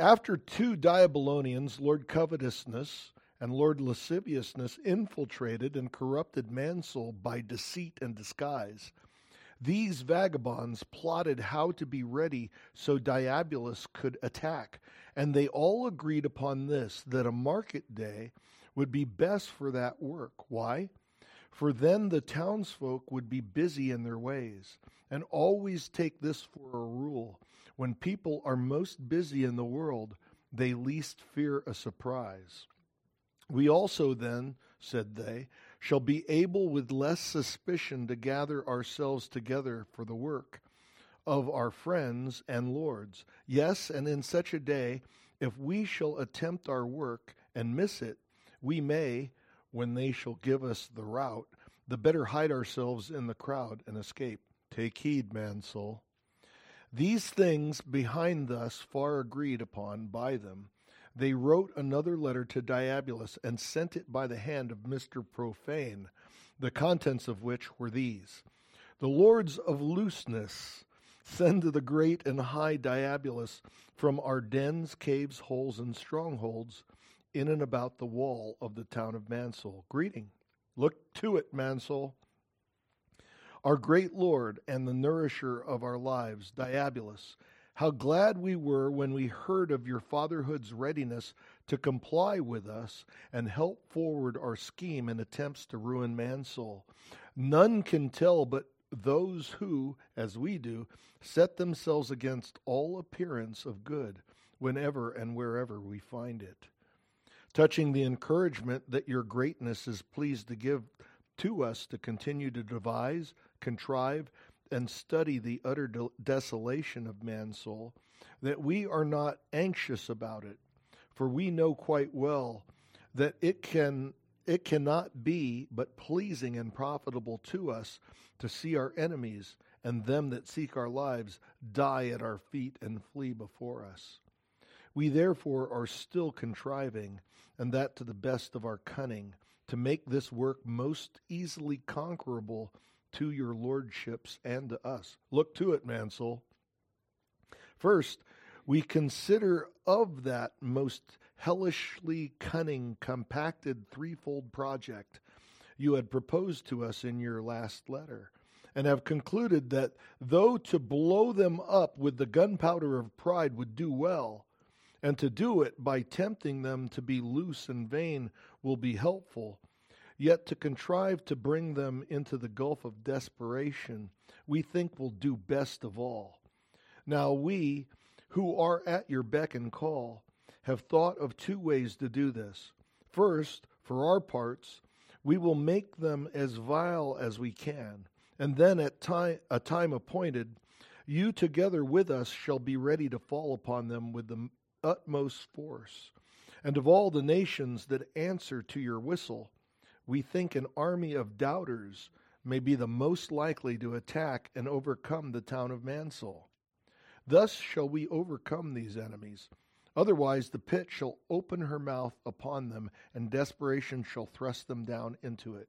After two Diabolonians, Lord Covetousness and Lord Lasciviousness, infiltrated and corrupted Mansoul by deceit and disguise, these vagabonds plotted how to be ready so Diabolus could attack, and they all agreed upon this that a market day would be best for that work. Why? For then the townsfolk would be busy in their ways, and always take this for a rule. When people are most busy in the world, they least fear a surprise. We also then, said they, shall be able with less suspicion to gather ourselves together for the work of our friends and lords. Yes, and in such a day, if we shall attempt our work and miss it, we may, when they shall give us the route, the better hide ourselves in the crowd and escape. Take heed, Mansoul. These things behind thus far agreed upon by them they wrote another letter to Diabolus and sent it by the hand of Mr. Profane, the contents of which were these The lords of looseness send to the great and high Diabolus from our dens, caves, holes, and strongholds in and about the wall of the town of Mansoul. Greeting. Look to it, Mansoul. Our great Lord and the nourisher of our lives, Diabolus, how glad we were when we heard of your fatherhood's readiness to comply with us and help forward our scheme and attempts to ruin Mansoul. None can tell but those who, as we do, set themselves against all appearance of good whenever and wherever we find it. Touching the encouragement that your greatness is pleased to give to us to continue to devise, contrive, and study the utter de- desolation of Mansoul, that we are not anxious about it, for we know quite well that it can it cannot be but pleasing and profitable to us to see our enemies and them that seek our lives die at our feet and flee before us. We therefore are still contriving, and that to the best of our cunning, to make this work most easily conquerable to your lordships and to us. Look to it, Mansoul. First, we consider of that most hellishly cunning, compacted threefold project you had proposed to us in your last letter, and have concluded that though to blow them up with the gunpowder of pride would do well, and to do it by tempting them to be loose and vain will be helpful, Yet to contrive to bring them into the gulf of desperation, we think will do best of all. Now we, who are at your beck and call, have thought of two ways to do this. First, for our parts, we will make them as vile as we can, and then at a time appointed, you together with us shall be ready to fall upon them with the utmost force. And of all the nations that answer to your whistle, we think an army of doubters may be the most likely to attack and overcome the town of Mansoul. Thus shall we overcome these enemies. Otherwise, the pit shall open her mouth upon them, and desperation shall thrust them down into it.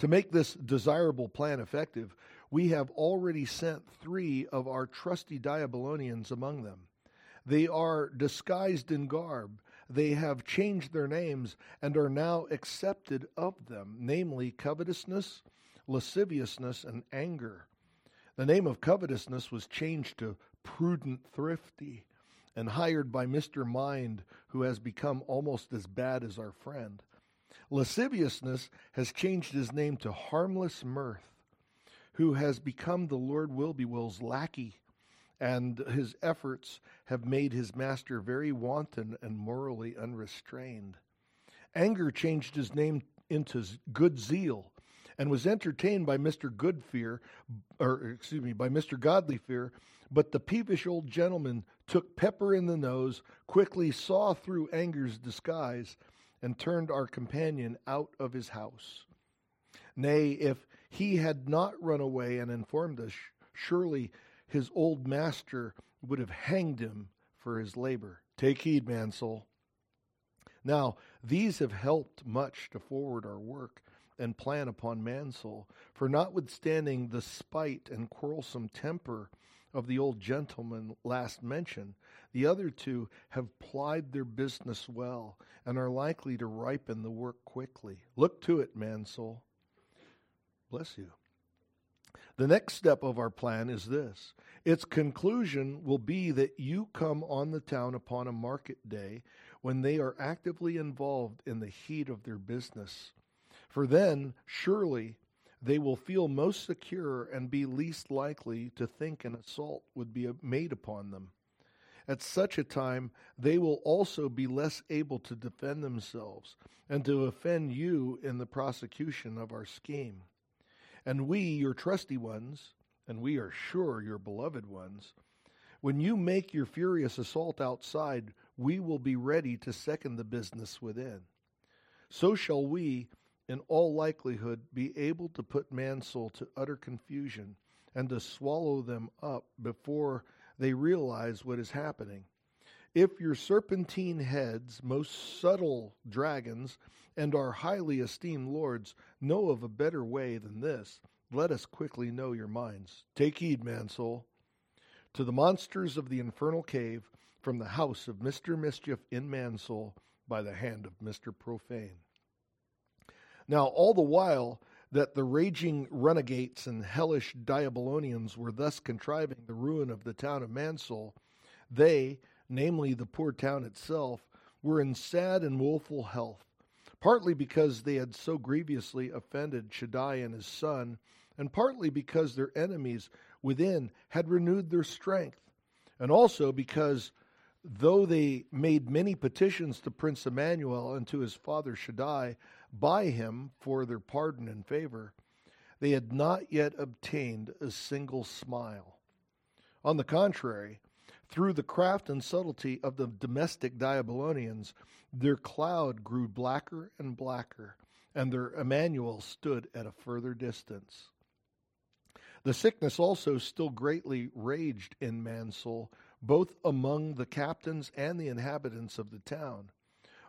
To make this desirable plan effective, we have already sent three of our trusty Diabolonians among them. They are disguised in garb, they have changed their names and are now accepted of them, namely covetousness, lasciviousness, and anger. The name of covetousness was changed to prudent thrifty and hired by Mr. Mind, who has become almost as bad as our friend. Lasciviousness has changed his name to harmless mirth, who has become the Lord Willbewill's lackey and his efforts have made his master very wanton and morally unrestrained. Anger changed his name into Good Zeal and was entertained by Mr. Goodfear, or excuse me, by Mr. Godly Fear, but the peevish old gentleman took pepper in the nose, quickly saw through Anger's disguise, and turned our companion out of his house. Nay, if he had not run away and informed us, surely his old master would have hanged him for his labor. Take heed, Mansoul. Now, these have helped much to forward our work and plan upon Mansoul, for notwithstanding the spite and quarrelsome temper of the old gentleman last mentioned, The other two have plied their business well and are likely to ripen the work quickly. Look to it, Mansoul. Bless you. The next step of our plan is this its conclusion will be that you come on the town upon a market day when they are actively involved in the heat of their business. For then, surely, they will feel most secure and be least likely to think an assault would be uh, made upon them. At such a time, they will also be less able to defend themselves and to offend you in the prosecution of our scheme. And we, your trusty ones, and we are sure your beloved ones, when you make your furious assault outside, we will be ready to second the business within. So shall we, in all likelihood, be able to put Mansoul to utter confusion and to swallow them up before they realize what is happening. If your serpentine heads, most subtle dragons, and our highly esteemed lords know of a better way than this, let us quickly know your minds. Take heed, Mansoul. To the monsters of the infernal cave, from the house of Mr. Mischief in Mansoul, by the hand of Mr. Profane. Now, all the while that the raging renegades and hellish Diabolonians were thus contriving the ruin of the town of Mansoul, they, namely the poor town itself, were in sad and woeful health, partly because they had so grievously offended Shaddai and his son, and partly because their enemies within had renewed their strength, and also because though they made many petitions to Prince Emmanuel and to his father Shaddai by him for their pardon and favor, they had not yet obtained a single smile. On the contrary, through the craft and subtlety of the domestic Diabolonians, their cloud grew blacker and blacker, and their Emmanuel stood at a further distance. The sickness also still greatly raged in Mansoul, both among the captains and the inhabitants of the town.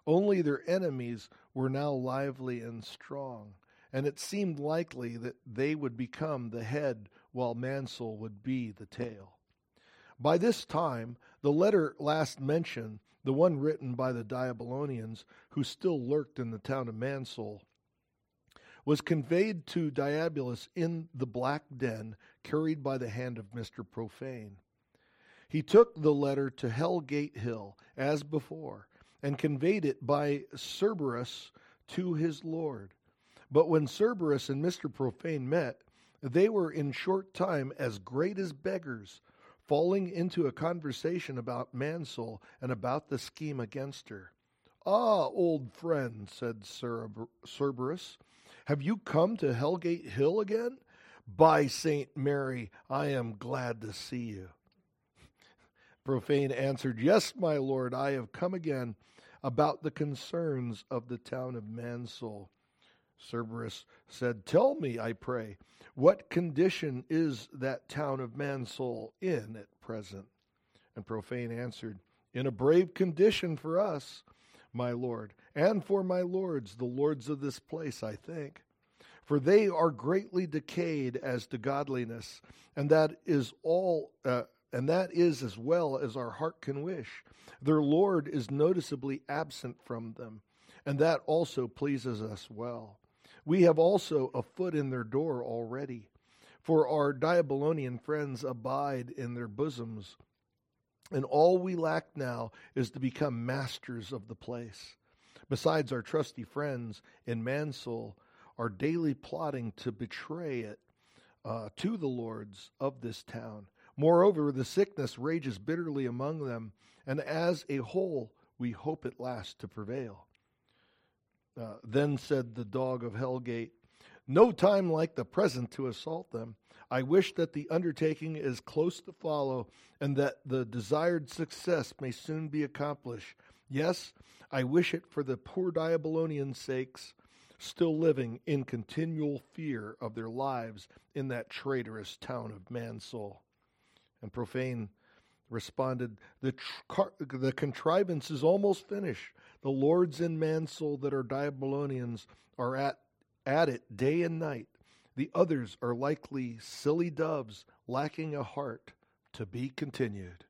Only their enemies were now lively and strong, and it seemed likely that they would become the head while Mansoul would be the tail. By this time, the letter last mentioned, the one written by the Diabolonians who still lurked in the town of Mansoul, was conveyed to Diabolus in the black den carried by the hand of Mr. Profane. He took the letter to Hellgate Hill, as before, and conveyed it by Cerberus to his lord. But when Cerberus and Mr. Profane met, they were in short time as great as beggars, falling into a conversation about Mansoul and about the scheme against her. Ah, old friend, said Cerberus, have you come to Hellgate Hill again? By St. Mary, I am glad to see you. Profane answered, Yes, my lord, I have come again about the concerns of the town of Mansoul. Cerberus said, Tell me, I pray, what condition is that town of Mansoul in at present? And Profane answered, In a brave condition for us my Lord, and for my lords, the lords of this place, I think. For they are greatly decayed as to godliness, and that is all, uh, and that is as well as our heart can wish. Their Lord is noticeably absent from them, and that also pleases us well. We have also a foot in their door already, for our Diabolonian friends abide in their bosoms and all we lack now is to become masters of the place. Besides, our trusty friends in Mansoul are daily plotting to betray it uh, to the lords of this town. Moreover, the sickness rages bitterly among them, and as a whole, we hope at last to prevail. Uh, then said the dog of Hellgate, No time like the present to assault them. I wish that the undertaking is close to follow and that the desired success may soon be accomplished. Yes, I wish it for the poor Diabolonian sakes, still living in continual fear of their lives in that traitorous town of Mansoul. And Profane responded, the, tr- the contrivance is almost finished. The lords in Mansoul that are Diabolonians are at, at it day and night. The others are likely silly doves lacking a heart to be continued.